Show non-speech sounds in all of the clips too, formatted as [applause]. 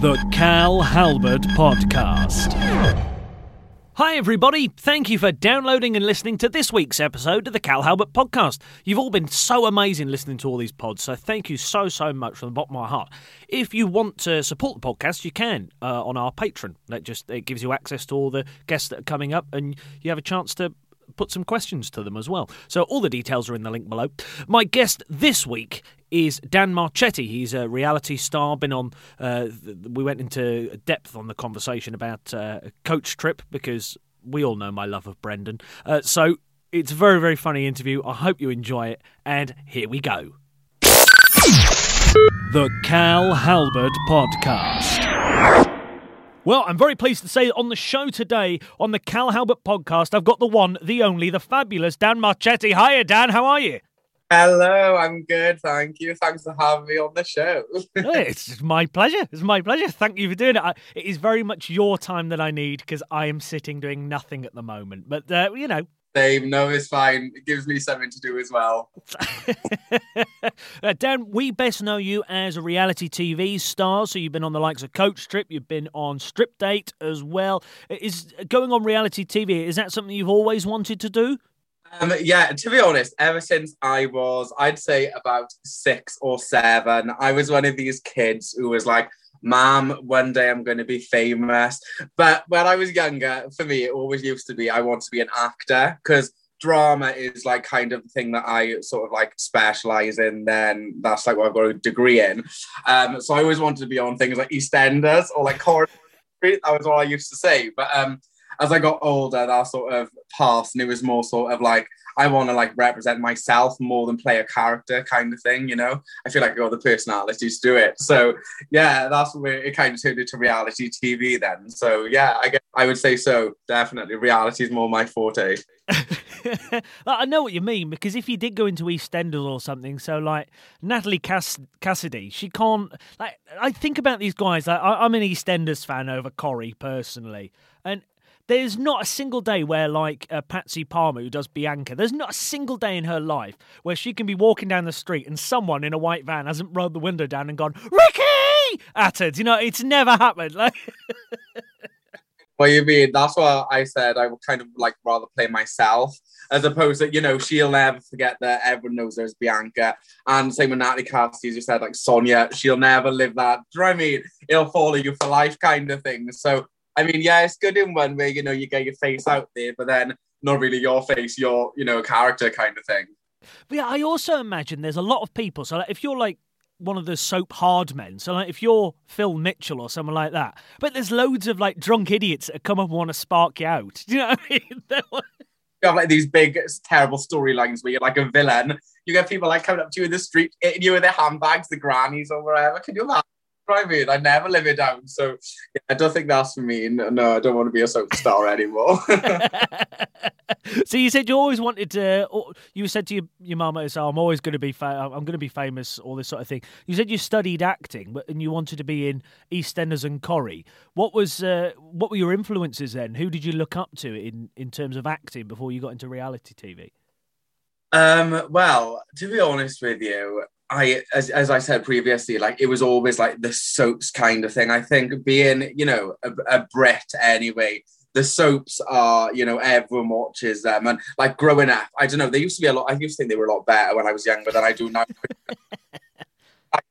The Cal Halbert Podcast. Hi, everybody. Thank you for downloading and listening to this week's episode of the Cal Halbert Podcast. You've all been so amazing listening to all these pods, so thank you so, so much from the bottom of my heart. If you want to support the podcast, you can uh, on our Patreon. That just it gives you access to all the guests that are coming up, and you have a chance to put some questions to them as well. So all the details are in the link below. My guest this week is Dan Marchetti. He's a reality star. Been on. Uh, we went into depth on the conversation about uh, Coach Trip because we all know my love of Brendan. Uh, so it's a very very funny interview. I hope you enjoy it. And here we go. The Cal Halbert Podcast. Well, I'm very pleased to say that on the show today, on the Cal Halbert podcast, I've got the one, the only, the fabulous Dan Marchetti. Hiya, Dan. How are you? Hello, I'm good. Thank you. Thanks for having me on the show. [laughs] it's my pleasure. It's my pleasure. Thank you for doing it. I, it is very much your time that I need because I am sitting doing nothing at the moment. But, uh, you know, same. No, it's fine. It gives me something to do as well. [laughs] uh, Dan, we best know you as a reality TV star. So you've been on the likes of Coach Trip, you've been on Strip Date as well. Is going on reality TV, is that something you've always wanted to do? Um, yeah, to be honest, ever since I was, I'd say about six or seven, I was one of these kids who was like, Mom, one day I'm going to be famous. But when I was younger, for me, it always used to be I want to be an actor because drama is like kind of the thing that I sort of like specialize in. Then that's like what I've got a degree in. Um, so I always wanted to be on things like EastEnders or like Horror That was all I used to say. But um, as I got older, that sort of passed, and it was more sort of like I want to like represent myself more than play a character kind of thing, you know. I feel like I got the personality to do it. So yeah, that's where it kind of turned into reality TV then. So yeah, I guess I would say so. Definitely, reality is more my forte. [laughs] I know what you mean because if you did go into EastEnders or something, so like Natalie Cass- Cassidy, she can't. Like I think about these guys. Like, I, I'm an EastEnders fan over Corrie personally, and there's not a single day where, like uh, Patsy Palmer, who does Bianca, there's not a single day in her life where she can be walking down the street and someone in a white van hasn't rolled the window down and gone, Ricky! at her. You know, it's never happened. Like. [laughs] What you mean? That's what I said. I would kind of like rather play myself as opposed to, you know, she'll never forget that everyone knows there's Bianca. And same with Natalie Cassidy, as you said, like Sonia, she'll never live that. Do you know I mean? It'll follow you for life kind of thing. So I mean, yeah, it's good in one way, you know, you get your face out there, but then not really your face, your, you know, character kind of thing. But yeah, I also imagine there's a lot of people. So like, if you're like one of the soap hard men, so like if you're Phil Mitchell or someone like that, but there's loads of like drunk idiots that come up and want to spark you out. [laughs] Do you know what I mean? [laughs] you have like these big terrible storylines where you're like a villain. You get people like coming up to you in the street, hitting you with their handbags, the grannies or whatever. Can you imagine? I mean, I never live it down. So yeah, I don't think that's for me. No, I don't want to be a soap star anymore. [laughs] so you said you always wanted to. You said to your, your mum, "So I'm always going to be. Fa- I'm going to be famous." All this sort of thing. You said you studied acting, but and you wanted to be in EastEnders and Corrie. What was uh, what were your influences then? Who did you look up to in in terms of acting before you got into reality TV? Um, well, to be honest with you, I, as, as I said previously, like it was always like the soaps kind of thing. I think being, you know, a, a Brit anyway, the soaps are, you know, everyone watches them. And like growing up, I don't know, they used to be a lot, I used to think they were a lot better when I was younger than I do now. [laughs]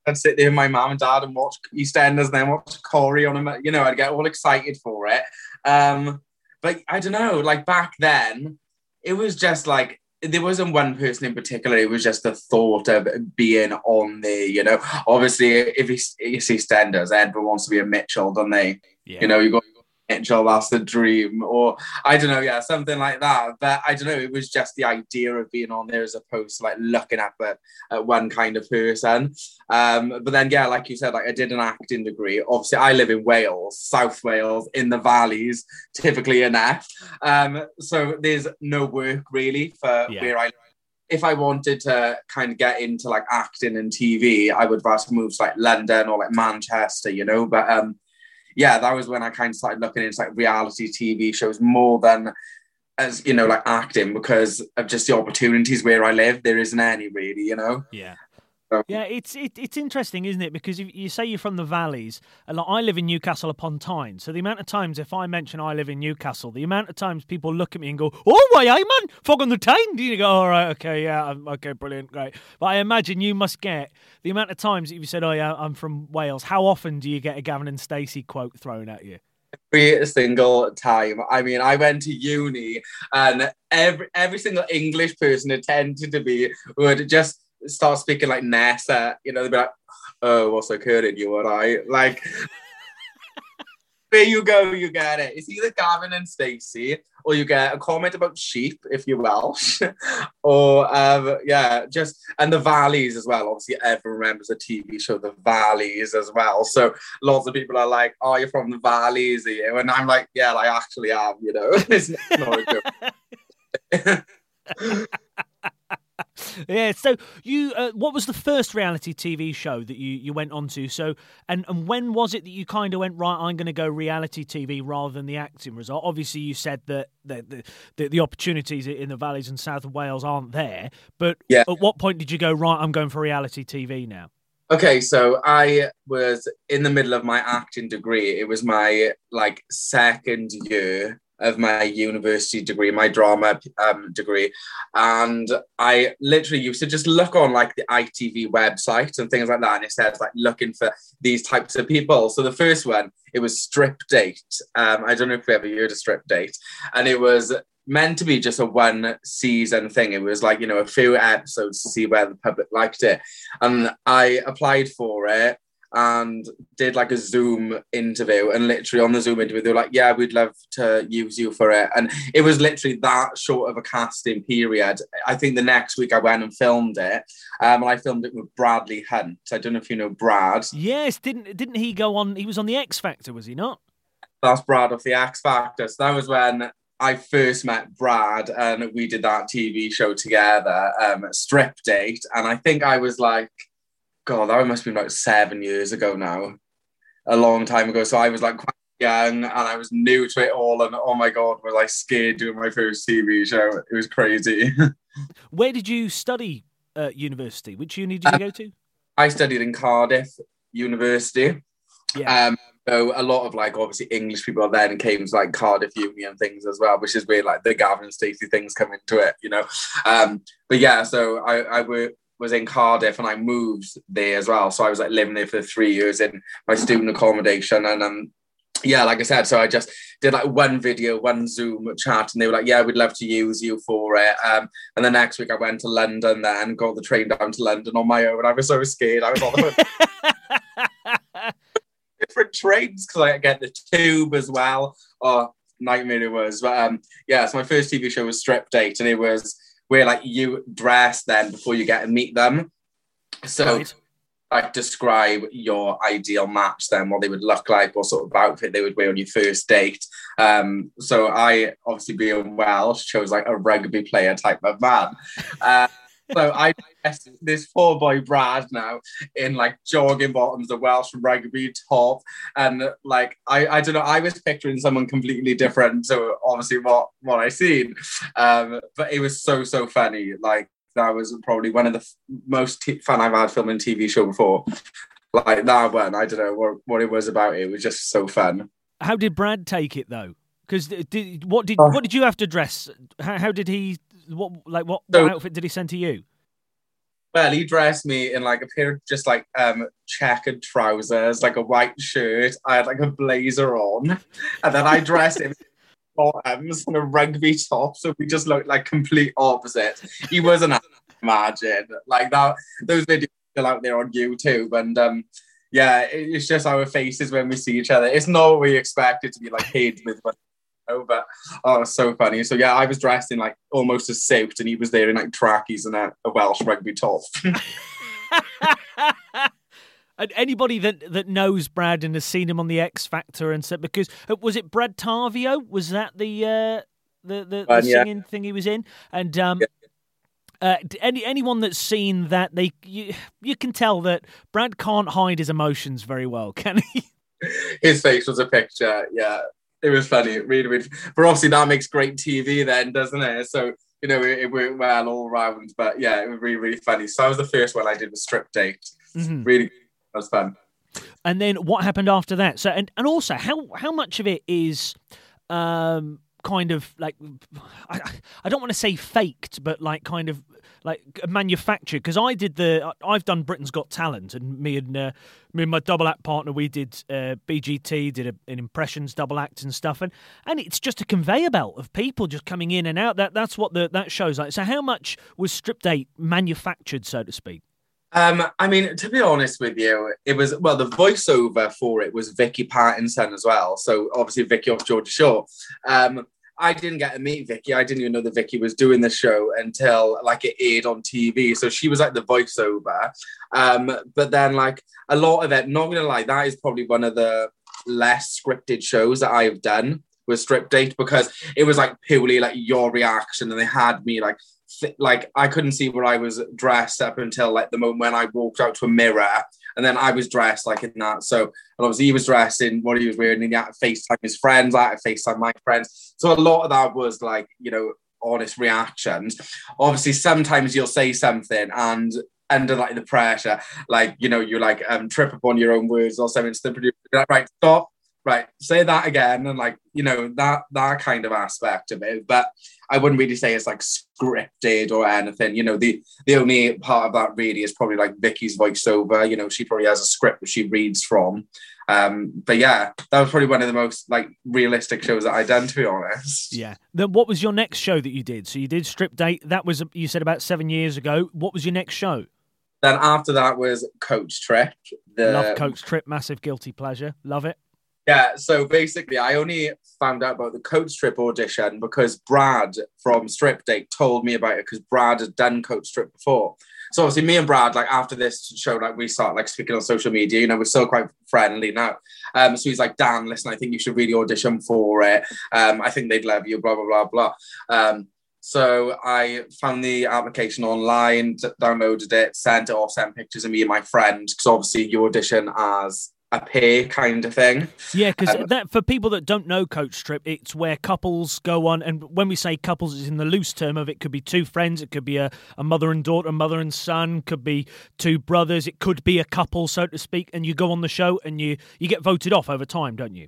I'd sit there with my mom and dad and watch EastEnders and then watch Corrie on them. You know, I'd get all excited for it. Um, but I don't know, like back then, it was just like there wasn't one person in particular. It was just the thought of being on there. You know, obviously, if you see standards, everyone wants to be a Mitchell, don't they? Yeah. You know, you got Mitchell, that's the dream, or I don't know, yeah, something like that. But I don't know, it was just the idea of being on there as opposed to like looking up at, at one kind of person. Um, but then, yeah, like you said, like I did an acting degree. Obviously, I live in Wales, South Wales, in the valleys, typically enough. Um, so there's no work really for yeah. where I if I wanted to kind of get into like acting and TV, I would rather move to like London or like Manchester, you know. But um, yeah, that was when I kind of started looking into like reality TV shows more than as you know, like acting because of just the opportunities where I live. There isn't any really, you know. Yeah. Yeah, it's it, it's interesting, isn't it? Because if you say you're from the valleys, and like I live in Newcastle upon Tyne, so the amount of times if I mention I live in Newcastle, the amount of times people look at me and go, "Oh, why, I man, fog on the Tyne?" Do you go, "All right, okay, yeah, okay, brilliant, great." But I imagine you must get the amount of times that you've said, "Oh yeah, I'm from Wales." How often do you get a Gavin and Stacey quote thrown at you? every single time. I mean, I went to uni and every every single English person attended to me would just start speaking like Nessa, you know, they'd be like, oh, what's occurring, you and I? Like, [laughs] there you go, you get it. It's either Gavin and Stacey, or you get a comment about sheep if you're Welsh, [laughs] or um, yeah, just and the valleys as well. Obviously, everyone remembers the TV show The Valleys as well. So lots of people are like, "Oh, you're from the valleys, are you?" And I'm like, "Yeah, I actually am." You know, [laughs] it's not a joke. [laughs] yeah. So you, uh, what was the first reality TV show that you you went on to? So and and when was it that you kind of went right? I'm going to go reality TV rather than the acting result. Obviously, you said that the the, the opportunities in the valleys and south of Wales aren't there. But yeah. at what point did you go right? I'm going for reality TV now. Okay, so I was in the middle of my acting degree. It was my like second year of my university degree, my drama um, degree. And I literally used to just look on like the ITV website and things like that. And it says like looking for these types of people. So the first one, it was Strip Date. Um, I don't know if we ever heard of Strip Date. And it was meant to be just a one season thing. It was like, you know, a few episodes to see where the public liked it. And I applied for it and did like a Zoom interview. And literally on the Zoom interview, they were like, Yeah, we'd love to use you for it. And it was literally that short of a casting period. I think the next week I went and filmed it. Um, and I filmed it with Bradley Hunt. I don't know if you know Brad. Yes, didn't didn't he go on? He was on the X Factor, was he not? That's Brad of the X Factor. So that was when I first met Brad and we did that TV show together, um, Strip Date. And I think I was like God, that must have been like seven years ago now, a long time ago. So I was like quite young and I was new to it all. And oh my God, was I scared doing my first TV show? It was crazy. [laughs] Where did you study at university? Which uni did you uh, go to? I studied in Cardiff University. Yeah. Um, so a lot of like obviously English people then came to like Cardiff Uni and things as well, which is where like the Gavin Stacey things come into it, you know. Um, but yeah, so I, I worked was in Cardiff and I moved there as well. So I was like living there for three years in my student accommodation. And um, yeah, like I said, so I just did like one video, one Zoom chat, and they were like, "Yeah, we'd love to use you for it." Um, and the next week I went to London, then got the train down to London on my own. I was so scared. I was on the [laughs] different trains because I get the tube as well. Oh, nightmare it was. But um, yeah, so my first TV show was Strip Date, and it was where like you dress them before you get to meet them. So right. like describe your ideal match then, what they would look like, what sort of outfit they would wear on your first date. Um, so I obviously being Welsh chose like a rugby player type of man. [laughs] Uh, so I this poor boy Brad now in like jogging bottoms, a Welsh rugby top, and like I, I don't know, I was picturing someone completely different to obviously what what I seen, um, but it was so so funny. Like that was probably one of the f- most t- fun I've had filming TV show before. Like that one, I don't know what what it was about. It, was just so fun. How did Brad take it though? Because what did uh, what did you have to dress? How, how did he what like what, so, what outfit did he send to you? Well, he dressed me in like a pair of just like um checkered trousers, like a white shirt. I had like a blazer on, and then I dressed him [laughs] bottoms and a rugby top, so we just looked like complete opposite. He wasn't [laughs] imagine like that. Those videos still out there on YouTube, and um, yeah, it's just our faces when we see each other. It's not what we expected to be like kids with know, but oh, so funny. So yeah, I was dressed in like almost a suit, and he was there in like trackies and a, a Welsh rugby top. [laughs] and anybody that that knows Brad and has seen him on the X Factor and said because uh, was it Brad Tavio? Was that the uh, the the, the singing thing he was in? And um, yeah. Uh, any anyone that's seen that they you, you can tell that Brad can't hide his emotions very well, can he? [laughs] His face was a picture, yeah it was funny, It really, really. But obviously, that makes great TV, then, doesn't it? So you know, it, it worked well all round. But yeah, it was really, really funny. So that was the first one I did with strip date. Mm-hmm. Really, that was fun. And then what happened after that? So and, and also how how much of it is um kind of like I, I don't want to say faked, but like kind of like manufactured because I did the I've done Britain's Got Talent and me and uh, me and my double act partner we did uh, BGT did a, an impressions double act and stuff and and it's just a conveyor belt of people just coming in and out that that's what the that shows like so how much was Strip Date manufactured so to speak um, I mean, to be honest with you, it was well. The voiceover for it was Vicky Pattison as well. So obviously Vicky off Geordie Shore. Um, I didn't get to meet Vicky. I didn't even know that Vicky was doing the show until like it aired on TV. So she was like the voiceover. Um, but then like a lot of it, not gonna lie, that is probably one of the less scripted shows that I've done with Strip Date because it was like purely like your reaction, and they had me like like I couldn't see where I was dressed up until like the moment when I walked out to a mirror, and then I was dressed like in that. So and obviously he was dressed in what he was wearing, and he had to FaceTime his friends, I had to FaceTime my friends. So a lot of that was like you know honest reactions. Obviously, sometimes you'll say something and under like the pressure, like you know, you like um trip upon your own words or something to the producer, like, right, stop, right, say that again, and like you know that that kind of aspect of it. But I wouldn't really say it's like scripted or anything. You know, the the only part of that really is probably like Vicky's voiceover. You know, she probably has a script that she reads from. Um, but yeah, that was probably one of the most like realistic shows that I'd done, to be honest. Yeah. Then what was your next show that you did? So you did Strip Date. That was you said about seven years ago. What was your next show? Then after that was Coach Trip. The... Love Coach Trip, massive guilty pleasure. Love it. Yeah, so basically, I only found out about the Coach Trip audition because Brad from Strip Date told me about it because Brad had done Coach Trip before. So obviously, me and Brad, like after this show, like we start like speaking on social media. You know, we're still quite friendly now. Um, so he's like, Dan, listen, I think you should really audition for it. Um, I think they'd love you. Blah blah blah blah. Um, so I found the application online, downloaded it, sent it off, sent pictures of me and my friend because obviously you audition as a pair kind of thing. Yeah, because um, that for people that don't know Coach Trip, it's where couples go on, and when we say couples, it's in the loose term of it could be two friends, it could be a, a mother and daughter, a mother and son, could be two brothers, it could be a couple, so to speak, and you go on the show and you you get voted off over time, don't you?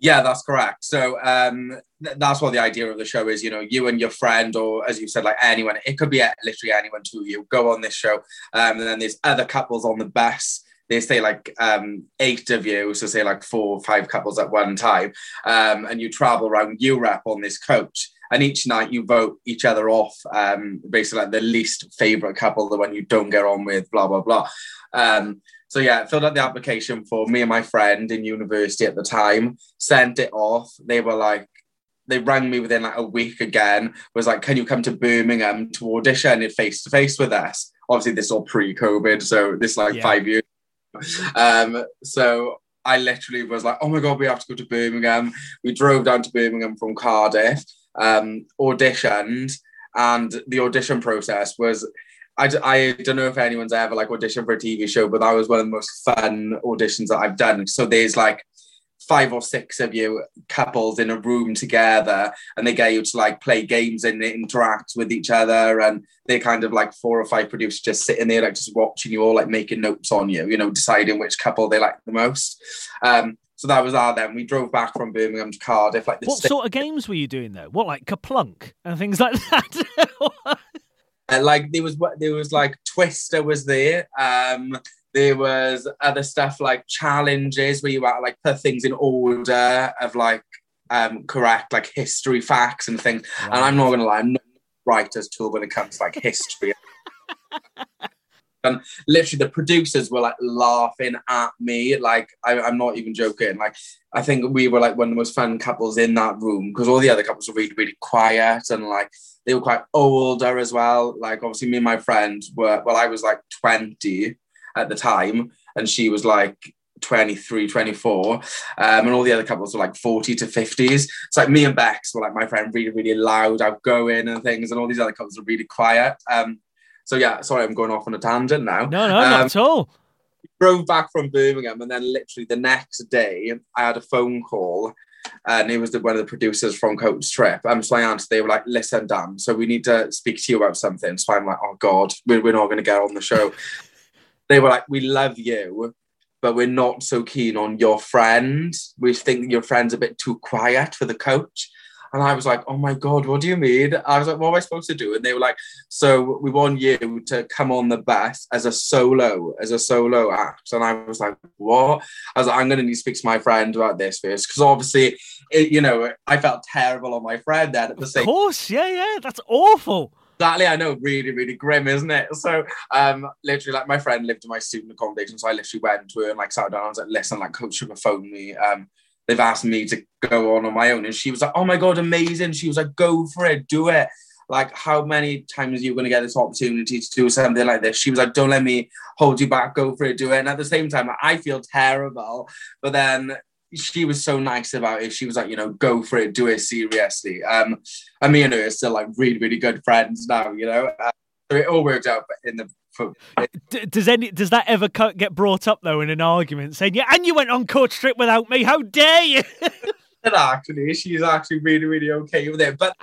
Yeah, that's correct. So um, th- that's what the idea of the show is. You know, you and your friend, or as you said, like anyone. It could be literally anyone to you. Go on this show, um, and then there's other couples on the bus they say like um, eight of you, so say like four or five couples at one time, um, and you travel around Europe on this coach. And each night you vote each other off, um, basically like the least favorite couple, the one you don't get on with, blah blah blah. Um, so yeah, filled out the application for me and my friend in university at the time, sent it off. They were like, they rang me within like a week again, was like, can you come to Birmingham to audition face to face with us? Obviously, this is all pre-COVID, so this like yeah. five years [laughs] um, so I literally was like, oh my God, we have to go to Birmingham. We drove down to Birmingham from Cardiff, um, auditioned, and the audition process was. I, I don't know if anyone's ever like auditioned for a TV show, but that was one of the most fun auditions that I've done. So there's like five or six of you couples in a room together and they get you to like play games and interact with each other and they're kind of like four or five producers just sitting there like just watching you all like making notes on you you know deciding which couple they like the most. Um so that was our then. We drove back from birmingham to cardiff like what sort of games were you doing though what like KerPlunk and things like that? [laughs] Uh, like there was there was like twister was there um there was other stuff like challenges where you had like put things in order of like um correct like history facts and things. Wow. And I'm not gonna lie, I'm not a writer's tool when it comes to like history. [laughs] and literally the producers were like laughing at me like I, am not even joking like i think we were like one of the most fun couples in that room because all the other couples were really really quiet and like they were quite older as well like obviously me and my friend were well i was like 20 at the time, and she was like 23, 24. Um, and all the other couples were like 40 to 50s. It's like me and Bex were like my friend, really, really loud, outgoing and things, and all these other couples were really quiet. Um, so yeah, sorry, I'm going off on a tangent now. No, no, um, not at all. Drove back from Birmingham, and then literally the next day, I had a phone call and it was the, one of the producers from Coach Trip. Um, so I answered, they were like, listen, Dan, so we need to speak to you about something. So I'm like, oh God, we're, we're not going to get on the show. They were like, we love you, but we're not so keen on your friend. We think your friend's a bit too quiet for the coach. And I was like, oh my God, what do you mean? I was like, what am I supposed to do? And they were like, so we want you to come on the bus as a solo, as a solo act. And I was like, what? I was like, I'm going to need to speak to my friend about this first. Because obviously, it, you know, I felt terrible on my friend then at the same Of course, yeah, yeah, that's awful. Exactly, I know, really, really grim, isn't it? So, um, literally, like my friend lived in my student accommodation, so I literally went to her and like sat down. I was like, "Listen, like, coach should phone me. Um, they've asked me to go on on my own," and she was like, "Oh my god, amazing!" She was like, "Go for it, do it." Like, how many times are you going to get this opportunity to do something like this? She was like, "Don't let me hold you back. Go for it, do it." And at the same time, I feel terrible, but then she was so nice about it. She was like, you know, go for it, do it seriously. Um, and me and her are still like really, really good friends now. You know, uh, so it all worked out in the. For, does any does that ever get brought up though in an argument, saying, "Yeah, and you went on coach trip without me? How dare you?" [laughs] and actually, she's actually really, really okay with it. But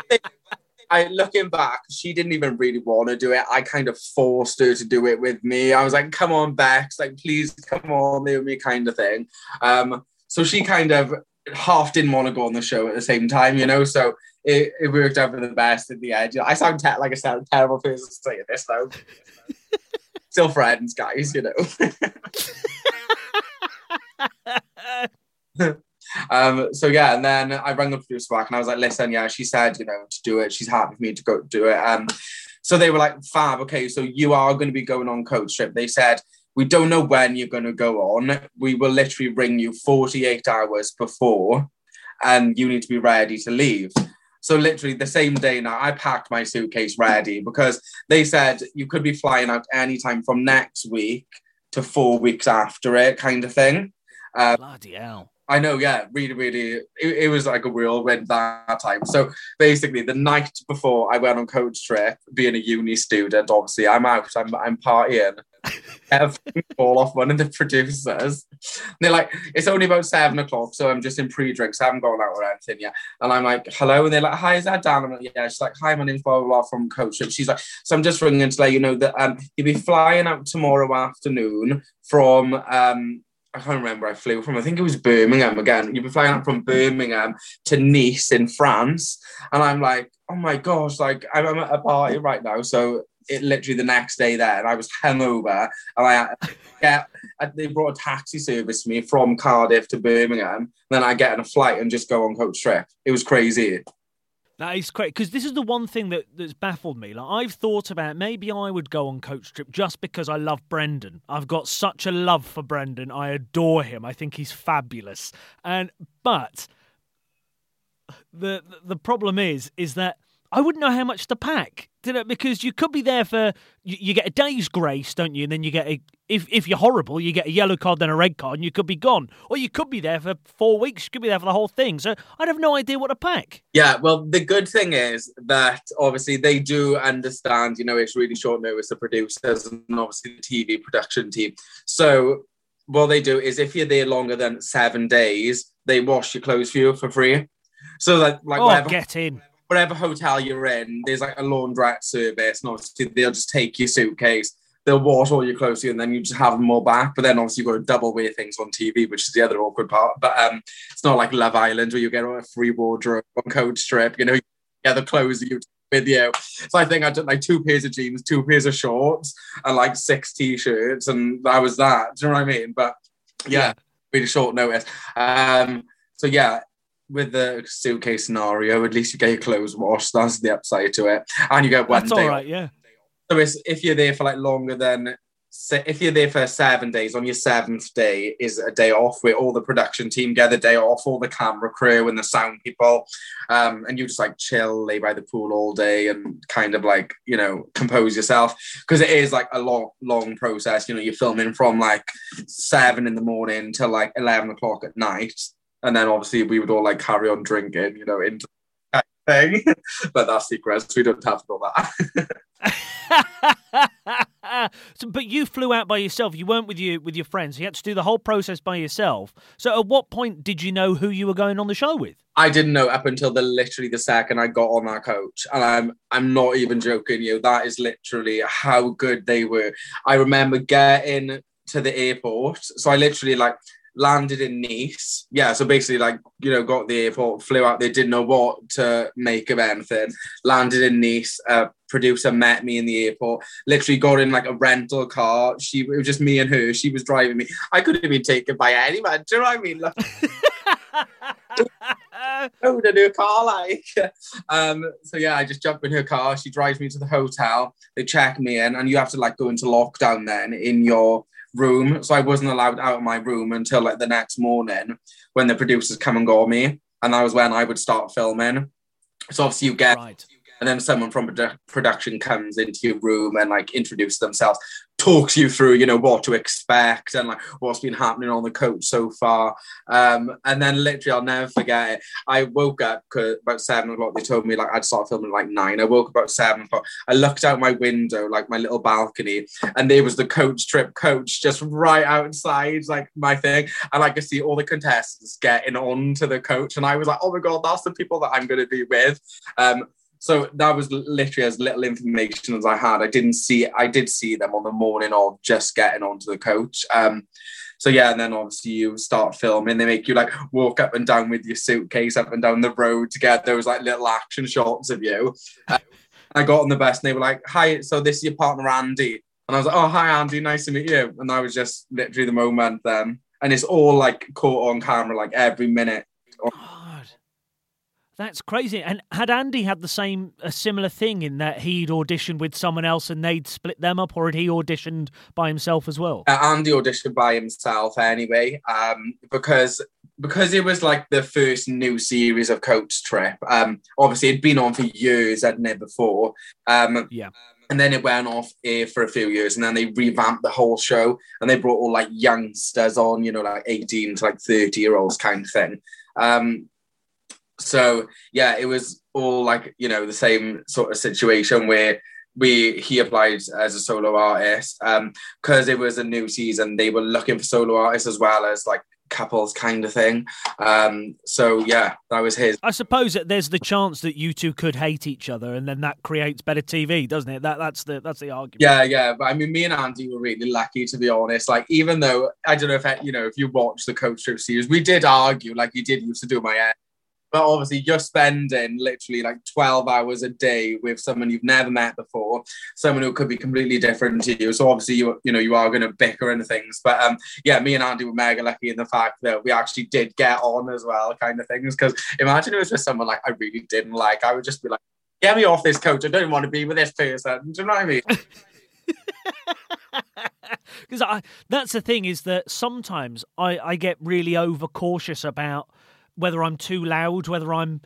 I looking back, she didn't even really want to do it. I kind of forced her to do it with me. I was like, "Come on, Bex, like please come on with me," kind of thing. Um, so she kind of half didn't want to go on the show at the same time, you know. So it, it worked out for the best in the end. I sound te- like I sound terrible person saying this though. [laughs] Still friends, guys, you know. [laughs] um, so yeah, and then I rang the producer back and I was like, listen, yeah, she said, you know, to do it. She's happy for me to go do it. Um, so they were like, fab, okay, so you are going to be going on coach trip. They said, we don't know when you're going to go on. We will literally ring you 48 hours before, and you need to be ready to leave. So literally the same day now, I packed my suitcase ready because they said you could be flying out anytime from next week to four weeks after it, kind of thing. Um, Bloody hell. I know, yeah, really, really. It, it, was like a whirlwind that time. So basically, the night before I went on coach trip, being a uni student, obviously, I'm out, I'm, I'm partying. Everything fall off one of the producers. And they're like, it's only about seven o'clock, so I'm just in pre-drinks. I haven't gone out or anything yet. And I'm like, hello. And they're like, hi, is that Dan? I'm like, yeah. She's like, hi, my name's blah, blah, blah from Coach Trip. She's like, so I'm just ringing to let you know that um, you'll be flying out tomorrow afternoon from um, I can't remember I flew from. I think it was Birmingham again. You've been flying up from Birmingham to Nice in France, and I'm like, oh my gosh, like I'm at a party right now. So it literally the next day there, and I was hungover, and I get they brought a taxi service to me from Cardiff to Birmingham. Then I get on a flight and just go on coach trip. It was crazy. That is great because this is the one thing that, that's baffled me. Like I've thought about maybe I would go on coach trip just because I love Brendan. I've got such a love for Brendan. I adore him. I think he's fabulous. And but the the problem is is that I wouldn't know how much to pack did it? Because you could be there for you, you, get a day's grace, don't you? And then you get a if if you're horrible, you get a yellow card, then a red card, and you could be gone. Or you could be there for four weeks. You could be there for the whole thing. So I'd have no idea what to pack. Yeah, well, the good thing is that obviously they do understand. You know, it's really short notice. The producers and obviously the TV production team. So what they do is if you're there longer than seven days, they wash your clothes for you for free. So like, like oh, whatever, get in whatever hotel you're in, there's like a laundrette service, and obviously they'll just take your suitcase, they'll wash all your clothes, and then you just have them all back. But then obviously you've got to double wear things on TV, which is the other awkward part. But um, it's not like Love Island where you get a free wardrobe on coach trip, you know, yeah, the clothes that you with you. So I think I did like two pairs of jeans, two pairs of shorts, and like six t-shirts, and that was that. Do you know what I mean? But yeah, yeah. really short notice. Um, so yeah, with the suitcase scenario, at least you get your clothes washed. That's the upside to it, and you get one That's day. all right, yeah. So it's, if you're there for like longer than if you're there for seven days, on your seventh day is a day off where all the production team get a day off, all the camera crew and the sound people, um, and you just like chill, lay by the pool all day, and kind of like you know compose yourself because it is like a long, long process. You know, you're filming from like seven in the morning till like eleven o'clock at night and then obviously we would all like carry on drinking, you know, into thing. [laughs] but that's secrets. We don't have to know that. [laughs] so, but you flew out by yourself. You weren't with you with your friends. You had to do the whole process by yourself. So, at what point did you know who you were going on the show with? I didn't know up until the literally the second I got on that coach, and I'm I'm not even joking you. That is literally how good they were. I remember getting to the airport, so I literally like landed in Nice. Yeah, so basically, like, you know, got the airport, flew out. They didn't know what to make of anything. Landed in Nice. Uh, producer met me in the airport. Literally got in like a rental car. She it was just me and her. She was driving me. I couldn't have been taken by anyone. Do you know what I mean? Like, [laughs] own a new car, like. Um, so yeah, I just jump in her car. She drives me to the hotel. They check me in, and you have to like go into lockdown then in your room. So I wasn't allowed out of my room until like the next morning when the producers come and got me. And that was when I would start filming. So obviously you get right and then someone from produ- production comes into your room and like introduce themselves talks you through you know what to expect and like what's been happening on the coach so far. Um and then literally i'll never forget it. I woke up about seven o'clock they told me like i'd start filming like nine. I woke up about seven o'clock. I looked out my window like my little balcony and there was the coach trip coach just right outside like my thing. And i could see all the contestants getting onto the coach and i was like oh my god that's the people that i'm going to be with. Um so that was literally as little information as I had. I didn't see I did see them on the morning of just getting onto the coach. Um, so yeah, and then obviously you start filming. They make you like walk up and down with your suitcase up and down the road to get those like little action shots of you. Uh, I got on the bus and they were like, "Hi, so this is your partner Andy," and I was like, "Oh, hi Andy, nice to meet you." And that was just literally the moment then, and it's all like caught on camera, like every minute. That's crazy. And had Andy had the same, a similar thing in that he'd auditioned with someone else and they'd split them up, or had he auditioned by himself as well? Uh, Andy auditioned by himself anyway, um, because because it was like the first new series of Coach Trip. Um, obviously, it'd been on for years, hadn't it, before? Um, yeah. And then it went off air for a few years, and then they revamped the whole show, and they brought all like youngsters on, you know, like eighteen to like thirty year olds kind of thing. Um, so yeah, it was all like you know the same sort of situation where we he applied as a solo artist because um, it was a new season. They were looking for solo artists as well as like couples kind of thing. Um, so yeah, that was his. I suppose that there's the chance that you two could hate each other, and then that creates better TV, doesn't it? That that's the that's the argument. Yeah, yeah. But I mean, me and Andy were really lucky to be honest. Like, even though I don't know if you know if you watch the Coach Trip series, we did argue. Like, you did used to do my hair but obviously you're spending literally like 12 hours a day with someone you've never met before someone who could be completely different to you. So obviously you you know you are going to bicker and things. But um yeah me and andy were mega lucky in the fact that we actually did get on as well kind of things. Because imagine it was just someone like i really didn't like i would just be like get me off this coach. I don't want to be with this person. Do you know what i mean? [laughs] [laughs] Because that's the thing is that sometimes I, I get really overcautious about whether I'm too loud, whether I'm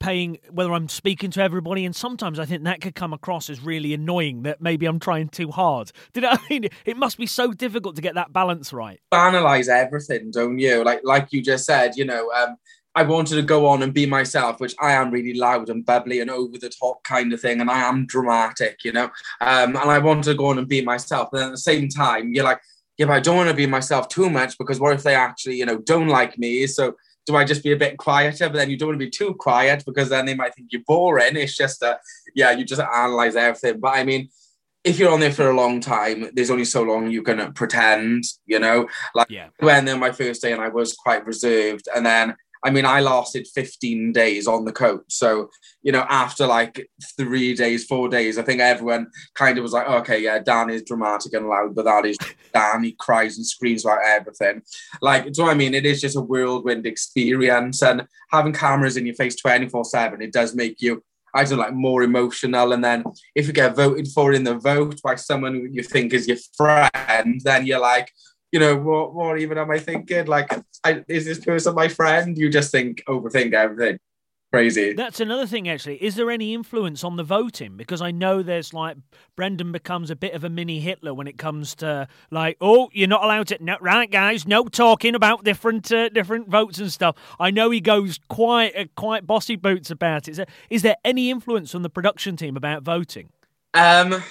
paying, whether I'm speaking to everybody. And sometimes I think that could come across as really annoying that maybe I'm trying too hard. [laughs] Did I mean? It must be so difficult to get that balance right. Analyze everything, don't you? Like, like you just said, you know, um, I wanted to go on and be myself, which I am really loud and bubbly and over the top kind of thing, and I am dramatic, you know. Um, and I wanted to go on and be myself. And at the same time, you're like, yeah, but I don't want to be myself too much because what if they actually, you know, don't like me? So do I just be a bit quieter? But then you don't want to be too quiet because then they might think you're boring. It's just a, yeah, you just analyze everything. But I mean, if you're on there for a long time, there's only so long you can pretend, you know? Like yeah. when then my first day and I was quite reserved. And then I mean, I lasted 15 days on the coach. So, you know, after like three days, four days, I think everyone kind of was like, okay, yeah, Dan is dramatic and loud, but that is [laughs] Dan. He cries and screams about everything. Like, do you know I mean? It is just a whirlwind experience. And having cameras in your face 24 7, it does make you I don't know, like more emotional. And then if you get voted for in the vote by someone you think is your friend, then you're like, you know, what, what even am I thinking? Like, I, is this person my friend? You just think, overthink everything. Crazy. That's another thing, actually. Is there any influence on the voting? Because I know there's like Brendan becomes a bit of a mini Hitler when it comes to like, oh, you're not allowed to. No, right, guys, no talking about different uh, different votes and stuff. I know he goes quite uh, quite bossy boots about it. Is there, is there any influence from the production team about voting? Um,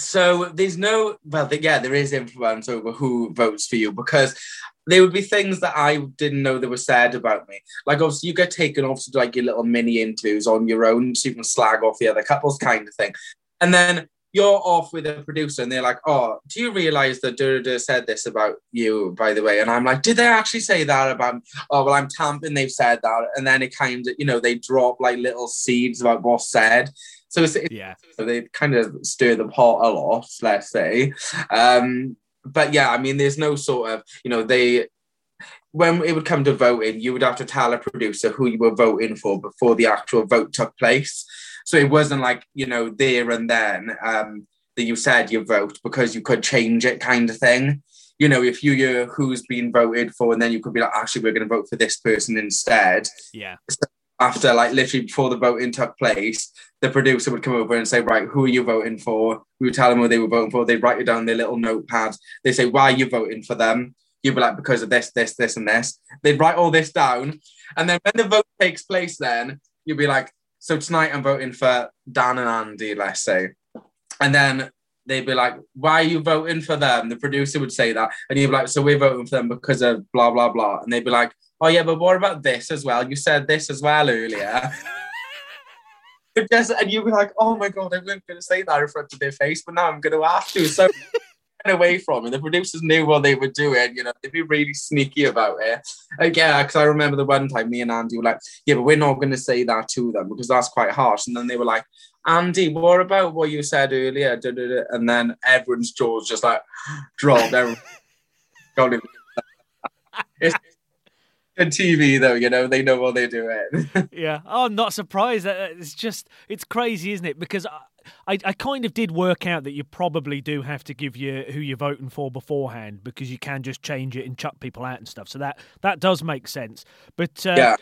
So there's no, well, yeah, there is influence over who votes for you because there would be things that I didn't know that were said about me. Like obviously you get taken off to like your little mini interviews on your own so you can slag off the other couples kind of thing. And then you're off with a producer and they're like, oh, do you realize that Durda said this about you, by the way? And I'm like, did they actually say that about me? Oh, well, I'm tamping, they've said that. And then it kind of, you know, they drop like little seeds about what's said. So it's, yeah, so they kind of stir the pot a lot, let's say. Um, but yeah, I mean, there's no sort of, you know, they when it would come to voting, you would have to tell a producer who you were voting for before the actual vote took place. So it wasn't like, you know, there and then um, that you said you vote because you could change it kind of thing. You know, if you who's been voted for, and then you could be like, actually, we're going to vote for this person instead. Yeah. So after, like, literally before the voting took place, the producer would come over and say, right, who are you voting for? We would tell them who they were voting for. They'd write it down in their little notepad. They say, why are you voting for them? You'd be like, because of this, this, this, and this. They'd write all this down. And then when the vote takes place, then you'd be like, so tonight I'm voting for Dan and Andy, let's say. And then they'd be like, why are you voting for them? The producer would say that. And you'd be like, so we're voting for them because of blah, blah, blah. And they'd be like, oh, yeah, but what about this as well? You said this as well earlier. [laughs] just, and you were like, oh my God, I wasn't going to say that in front of their face, but now I'm going to have to. So [laughs] get away from it. The producers knew what they were doing, you know, they'd be really sneaky about it. Like, yeah, because I remember the one time me and Andy were like, yeah, but we're not going to say that to them because that's quite harsh. And then they were like, Andy, what about what you said earlier? And then everyone's jaws just like [gasps] dropped. [laughs] it's good TV though, you know, they know what they're doing. [laughs] yeah. Oh, I'm not surprised. It's just, it's crazy, isn't it? Because I, I kind of did work out that you probably do have to give you who you're voting for beforehand because you can just change it and chuck people out and stuff. So that that does make sense. But uh, yeah.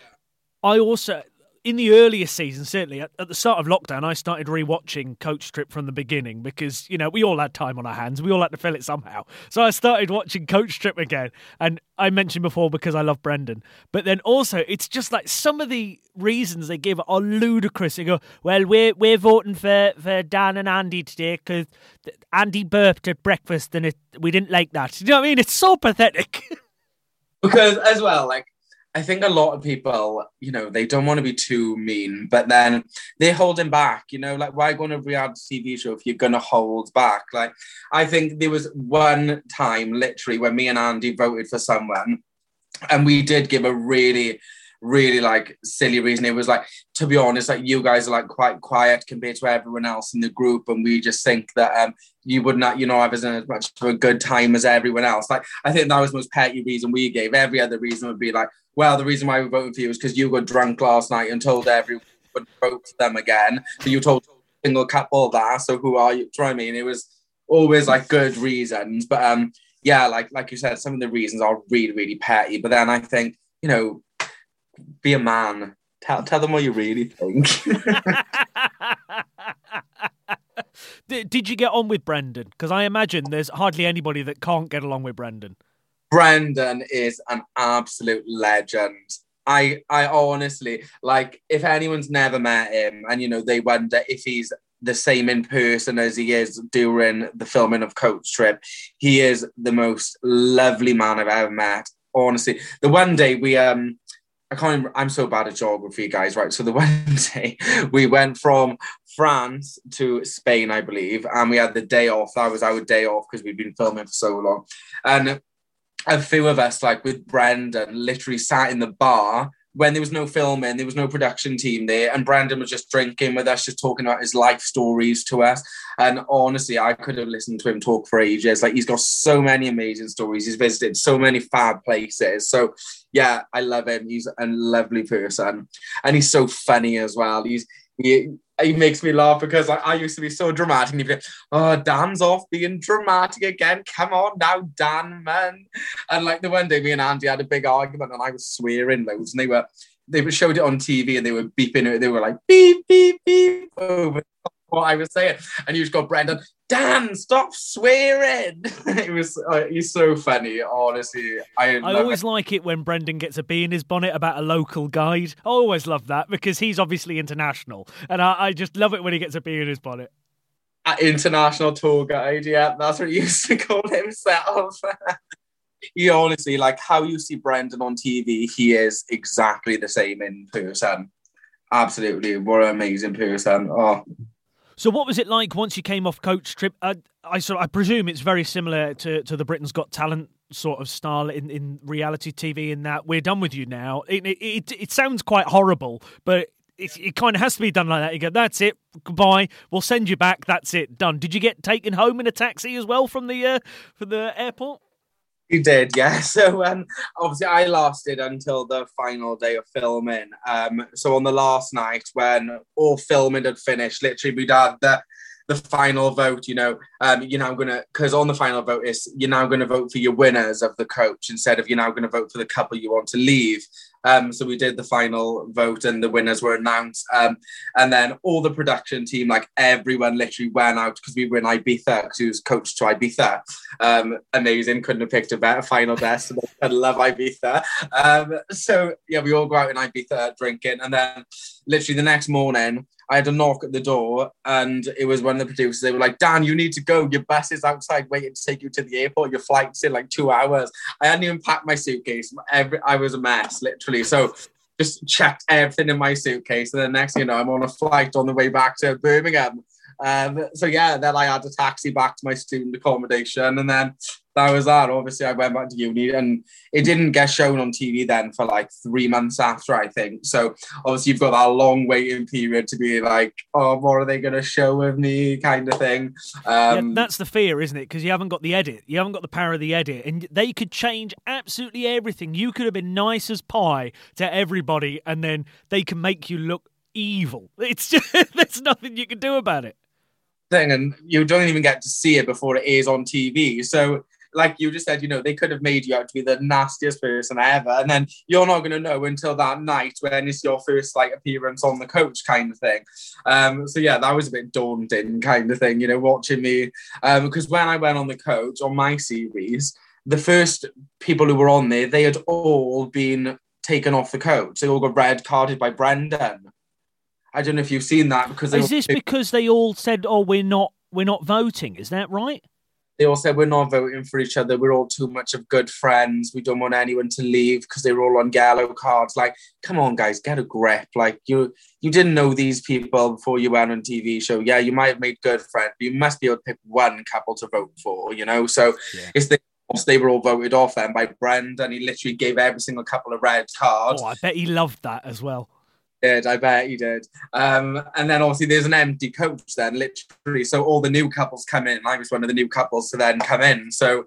I also in the earlier season, certainly at, at, the start of lockdown, I started rewatching Coach Trip from the beginning because you know we all had time on our hands, we all had to fill it somehow. So I started watching Coach Trip again, and I mentioned before because I love Brendan, but then also it's just like some of the reasons they give are ludicrous. They go, "Well, we're we're voting for for Dan and Andy today because Andy burped at breakfast and it we didn't like that." Do You know what I mean? It's so pathetic. [laughs] because as well, like I think a lot of people, you know, they don't want to be too mean, but then they're holding back, you know, like why go on a reality TV show if you're gonna hold back? Like I think there was one time literally when me and Andy voted for someone and we did give a really really like silly reason. It was like, to be honest, like you guys are like quite quiet compared to everyone else in the group, and we just think that um you would not, you know, have as much of a good time as everyone else. Like I think that was the most petty reason we gave. Every other reason would be like, well, the reason why we voted for you is because you got drunk last night and told everyone to vote for them again. So you told single couple that. So who are you? Try me. And it was always like good reasons, but um yeah, like like you said, some of the reasons are really really petty. But then I think you know be a man. Tell, tell them what you really think. [laughs] Did you get on with Brendan? Because I imagine there's hardly anybody that can't get along with Brendan. Brendan is an absolute legend. I I honestly like if anyone's never met him and you know they wonder if he's the same in person as he is during the filming of Coach Trip. He is the most lovely man I've ever met. Honestly, the one day we um I can't remember, I'm so bad at geography, guys, right? So the [laughs] one day we went from France to Spain, I believe, and we had the day off. That was our day off because we'd been filming for so long. And a few of us, like with Brendan, literally sat in the bar when there was no filming, there was no production team there, and Brendan was just drinking with us, just talking about his life stories to us. And honestly, I could have listened to him talk for ages. Like he's got so many amazing stories. He's visited so many fab places. So yeah, I love him. He's a lovely person, and he's so funny as well. He's he, he makes me laugh because like, I used to be so dramatic and he'd be like, oh, Dan's off being dramatic again. Come on now, Dan, man. And like the one day me and Andy had a big argument and I was swearing loads and they were, they showed it on TV and they were beeping it. They were like, beep, beep, beep over what I was saying. And you just got Brendan, Dan, stop swearing. [laughs] it was uh, he's so funny, honestly. I, I always it. like it when Brendan gets a bee in his bonnet about a local guide. I always love that because he's obviously international. And I, I just love it when he gets a bee in his bonnet. international tour guide. Yeah, that's what he [laughs] used to call himself. [laughs] he honestly, like how you see Brendan on TV, he is exactly the same in person. Absolutely, what an amazing person. Oh. So, what was it like once you came off coach trip? Uh, I sort, I presume it's very similar to to the Britain's Got Talent sort of style in, in reality TV. In that we're done with you now. It it, it, it sounds quite horrible, but it, it kind of has to be done like that. You go, that's it, goodbye. We'll send you back. That's it, done. Did you get taken home in a taxi as well from the uh, from the airport? You did, yeah. [laughs] So um, obviously, I lasted until the final day of filming. Um, so on the last night, when all filming had finished, literally we'd had the the final vote. You know, um, you're now gonna because on the final vote is you're now gonna vote for your winners of the coach instead of you're now gonna vote for the couple you want to leave. Um, so we did the final vote and the winners were announced. Um, and then all the production team, like everyone literally went out because we were in Ibiza because he was coached to Ibiza. Um, amazing. Couldn't have picked a better final best. [laughs] I love Ibiza. Um, so yeah, we all go out in Ibiza drinking. And then literally the next morning, I had a knock at the door and it was one of the producers. They were like, Dan, you need to go. Your bus is outside waiting to take you to the airport. Your flight's in like two hours. I hadn't even packed my suitcase. Every, I was a mess, literally. So just checked everything in my suitcase. And then next you know, I'm on a flight on the way back to Birmingham. Um, so yeah, then I had a taxi back to my student accommodation, and then that was that. Obviously, I went back to uni, and it didn't get shown on TV then for like three months after, I think. So obviously, you've got that long waiting period to be like, oh, what are they going to show with me, kind of thing. Um, yeah, that's the fear, isn't it? Because you haven't got the edit, you haven't got the power of the edit, and they could change absolutely everything. You could have been nice as pie to everybody, and then they can make you look evil. [laughs] It's just there's nothing you can do about it thing and you don't even get to see it before it is on TV. So like you just said, you know, they could have made you out to be the nastiest person ever. And then you're not going to know until that night when it's your first like appearance on the coach kind of thing. Um, so yeah, that was a bit daunting kind of thing, you know, watching me. Um, because when I went on the coach on my series, the first people who were on there, they had all been taken off the coach. They all got red carded by Brendan. I don't know if you've seen that because is this because they all said, "Oh, we're not, we're not voting"? Is that right? They all said we're not voting for each other. We're all too much of good friends. We don't want anyone to leave because they were all on yellow cards. Like, come on, guys, get a grip. Like you, you didn't know these people before you went on TV show. Yeah, you might have made good friends, but you must be able to pick one couple to vote for. You know, so yeah. it's the they were all voted off then by Brendan. He literally gave every single couple of red cards. Oh, I bet he loved that as well did. I bet he did. Um, and then obviously there's an empty coach then, literally. So all the new couples come in. I was one of the new couples to then come in. So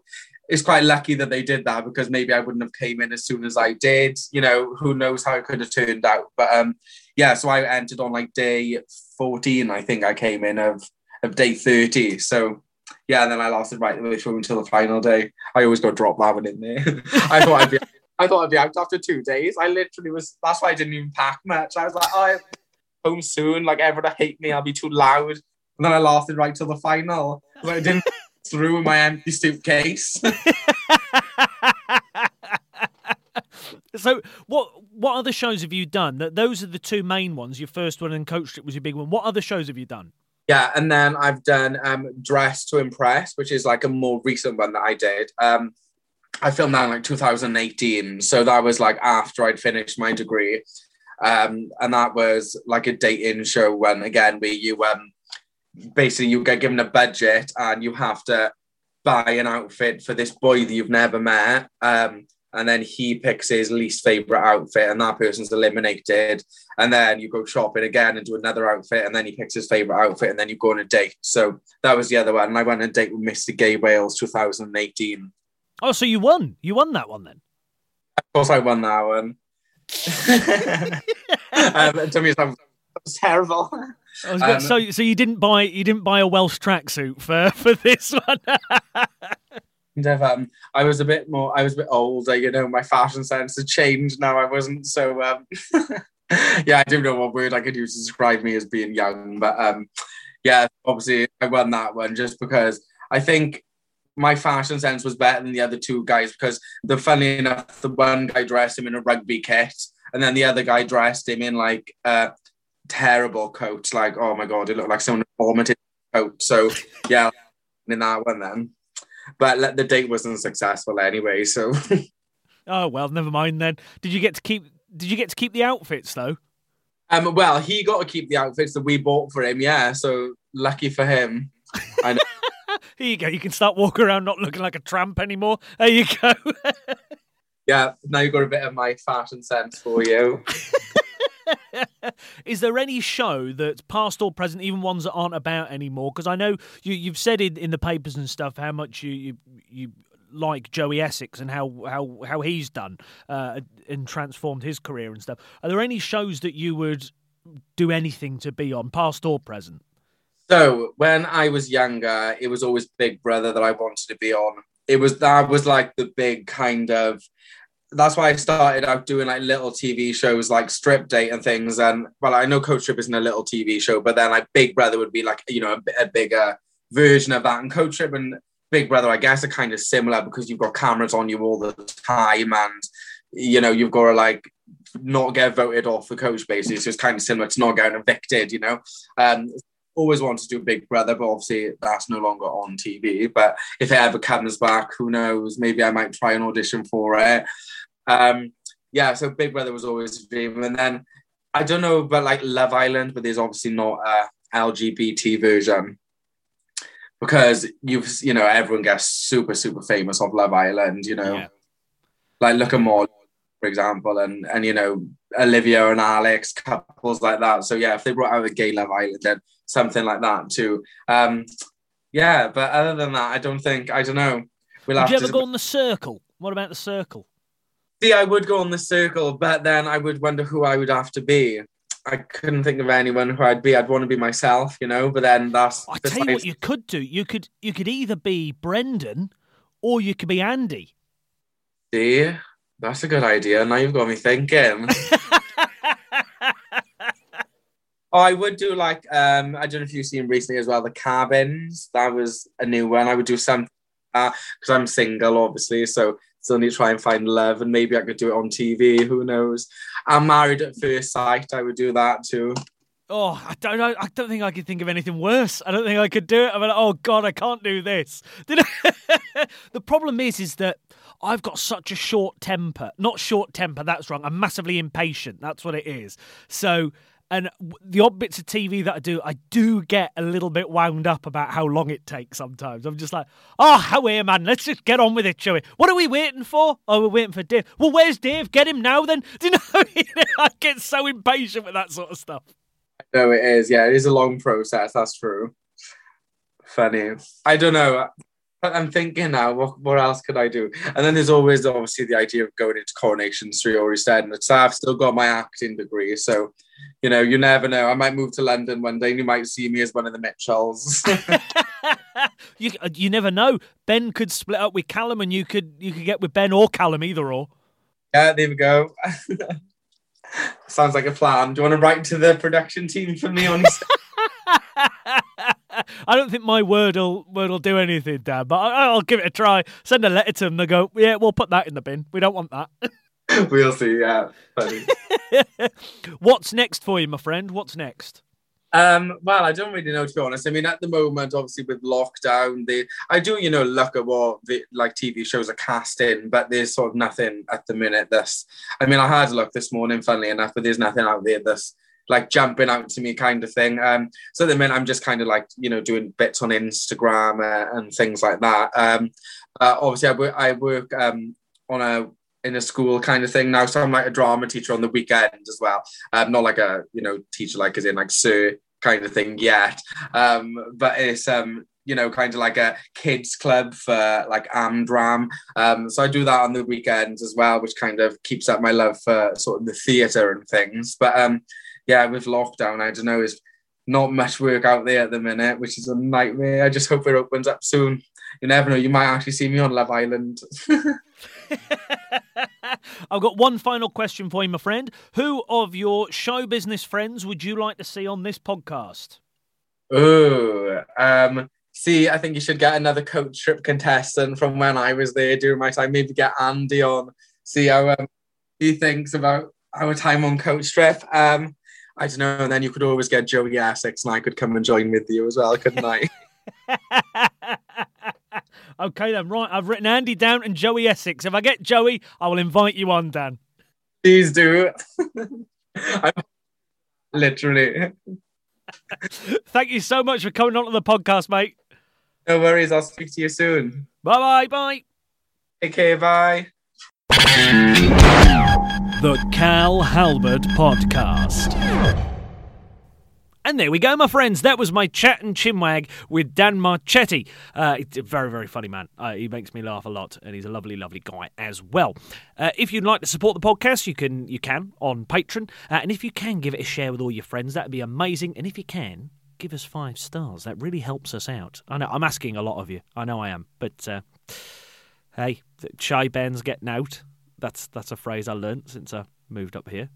it's quite lucky that they did that because maybe I wouldn't have came in as soon as I did. You know, who knows how it could have turned out. But um, yeah, so I entered on like day 14, I think I came in of of day 30. So yeah, and then I lasted right the way through until the final day. I always go drop that one in there. [laughs] I thought I'd be I thought I'd be out after two days. I literally was. That's why I didn't even pack much. I was like, oh, I'm home soon. Like everyone will hate me. I'll be too loud. And then I lasted right till the final. But I didn't [laughs] through in my empty suitcase. [laughs] so what what other shows have you done? That those are the two main ones. Your first one and Coach Trip was your big one. What other shows have you done? Yeah, and then I've done um, Dress to Impress, which is like a more recent one that I did. Um, I filmed that in like 2018. So that was like after I'd finished my degree. Um, and that was like a dating show when again where you um basically you get given a budget and you have to buy an outfit for this boy that you've never met. Um, and then he picks his least favorite outfit and that person's eliminated and then you go shopping again and do another outfit and then he picks his favorite outfit and then you go on a date so that was the other one and i went on a date with mr gay wales 2018 Oh, so you won? You won that one then? Of course, I won that one. [laughs] um, to me, that was terrible. um, so, so you didn't buy you didn't buy a Welsh tracksuit for [laughs] for this one. um, I was a bit more. I was a bit older, you know. My fashion sense had changed now. I wasn't so. Um, [laughs] yeah, I don't know what word I could use to describe me as being young, but um, yeah, obviously I won that one just because I think my fashion sense was better than the other two guys because the funny enough, the one guy dressed him in a rugby kit, and then the other guy dressed him in like a terrible coat. Like, oh my god, it looked like someone vomited out. So yeah, [laughs] in that one then. But the date wasn't successful anyway. So. [laughs] oh well, never mind then. Did you get to keep? Did you get to keep the outfits though? Um. Well, he got to keep the outfits that we bought for him. Yeah. So lucky for him. I know. Here you go. You can start walking around not looking like a tramp anymore. There you go. [laughs] yeah. Now you've got a bit of my fashion sense for you. [laughs] is there any show that's past or present, even ones that aren't about anymore? Because I know you, you've said in, in the papers and stuff how much you, you, you like Joey Essex and how how how he's done uh, and transformed his career and stuff. Are there any shows that you would do anything to be on, past or present? So when I was younger, it was always Big Brother that I wanted to be on. It was that was like the big kind of that's why I started out doing like little TV shows like Strip Date and things. And well, I know Coach Trip isn't a little TV show, but then like Big Brother would be like, you know, a, a bigger version of that. And Coach Trip and Big Brother, I guess, are kind of similar because you've got cameras on you all the time and, you know, you've got to like not get voted off the coach basis. It's kind of similar to not getting evicted, you know. Um, always wanted to do Big Brother, but obviously that's no longer on TV. But if it ever comes back, who knows? Maybe I might try an audition for it. Um, yeah, so Big Brother was always a dream. And then I don't know about like Love Island, but there's obviously not a LGBT version because you've you know everyone gets super super famous off Love Island. You know, yeah. like look at Molly, for example, and and you know Olivia and Alex, couples like that. So yeah, if they brought out a gay Love Island, then something like that too. Um, yeah, but other than that, I don't think I don't know. We'll Did you ever to... go on the circle? What about the circle? See, I would go on the circle, but then I would wonder who I would have to be. I couldn't think of anyone who I'd be. I'd want to be myself, you know. But then that's. I tell you what, you could do. You could you could either be Brendan, or you could be Andy. See, that's a good idea. Now you've got me thinking. [laughs] oh, I would do like um I don't know if you've seen recently as well the cabins. That was a new one. I would do something because uh, I'm single, obviously. So still need to try and find love, and maybe I could do it on TV. Who knows? I'm married at first sight. I would do that too. Oh, I don't know. I don't think I could think of anything worse. I don't think I could do it. I'm like, oh God, I can't do this. [laughs] the problem is, is that I've got such a short temper. Not short temper. That's wrong. I'm massively impatient. That's what it is. So and the odd bits of TV that I do, I do get a little bit wound up about how long it takes sometimes. I'm just like, oh, how are man? Let's just get on with it, shall we? What are we waiting for? Oh, we're waiting for Dave. Well, where's Dave? Get him now then. [laughs] Do you know? [laughs] I get so impatient with that sort of stuff. No, it is. Yeah, it is a long process. That's true. Funny. I don't know. I'm thinking now, what, what else could I do? And then there's always obviously the idea of going into Coronation Street or EastEnders. And I've still got my acting degree. So, you know, you never know. I might move to London one day and you might see me as one of the Mitchells. [laughs] you, uh, you never know. Ben could split up with Callum and you could you could get with Ben or Callum, either or. Yeah, there we go. [laughs] Sounds like a plan. Do you want to write to the production team for me on [laughs] I don't think my word will word will do anything, Dan. But I, will give it a try. Send a letter to them. They go, yeah, we'll put that in the bin. We don't want that. [laughs] we'll see. Yeah, funny. [laughs] What's next for you, my friend? What's next? Um, well, I don't really know to be honest. I mean, at the moment, obviously with lockdown, they I do, you know, look at what the like TV shows are casting, but there's sort of nothing at the minute. This, I mean, I had a look this morning, funnily enough, but there's nothing out there that's like jumping out to me kind of thing. Um, so at the minute I'm just kind of like you know doing bits on Instagram uh, and things like that. Um, uh, obviously I work, I work um, on a in a school kind of thing now, so I'm like a drama teacher on the weekend as well. Um, not like a you know teacher like as in like sir kind of thing yet, um, but it's um you know, kind of like a kids club for like Amdram. Um, so I do that on the weekends as well, which kind of keeps up my love for sort of the theatre and things. But um, yeah, with lockdown, I don't know, is not much work out there at the minute, which is a nightmare. I just hope it opens up soon. You never know, you might actually see me on Love Island. [laughs] [laughs] I've got one final question for you, my friend. Who of your show business friends would you like to see on this podcast? Oh, um, see, I think you should get another coach trip contestant from when I was there during my time. Maybe get Andy on, see how um, he thinks about our time on coach trip. Um, I don't know. And then you could always get Joey Essex, and I could come and join with you as well, couldn't I? [laughs] okay then, right. I've written Andy down and Joey Essex. If I get Joey, I will invite you on, Dan. Please do. [laughs] I Literally. [laughs] Thank you so much for coming on to the podcast, mate. No worries. I'll speak to you soon. Bye bye. Bye. Okay, bye. The Cal Halbert Podcast. And there we go, my friends. That was my chat and chinwag with Dan Marchetti. Uh, he's a very, very funny man. Uh, he makes me laugh a lot, and he's a lovely, lovely guy as well. Uh, if you'd like to support the podcast, you can you can on Patreon, uh, and if you can give it a share with all your friends, that'd be amazing. And if you can, give us five stars. That really helps us out. I know I'm asking a lot of you. I know I am, but uh, hey, shy Ben's getting out. That's that's a phrase I learnt since I moved up here.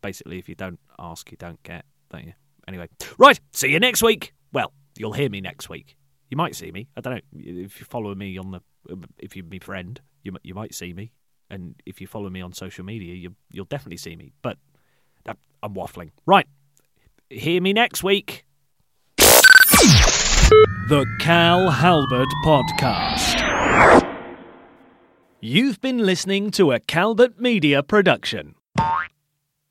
Basically, if you don't ask, you don't get, don't you? Anyway, right. See you next week. Well, you'll hear me next week. You might see me. I don't know if you follow me on the if you're my friend, you you might see me, and if you follow me on social media, you you'll definitely see me. But I'm waffling. Right. Hear me next week. The Cal Halbert Podcast. You've been listening to a Calbert Media production.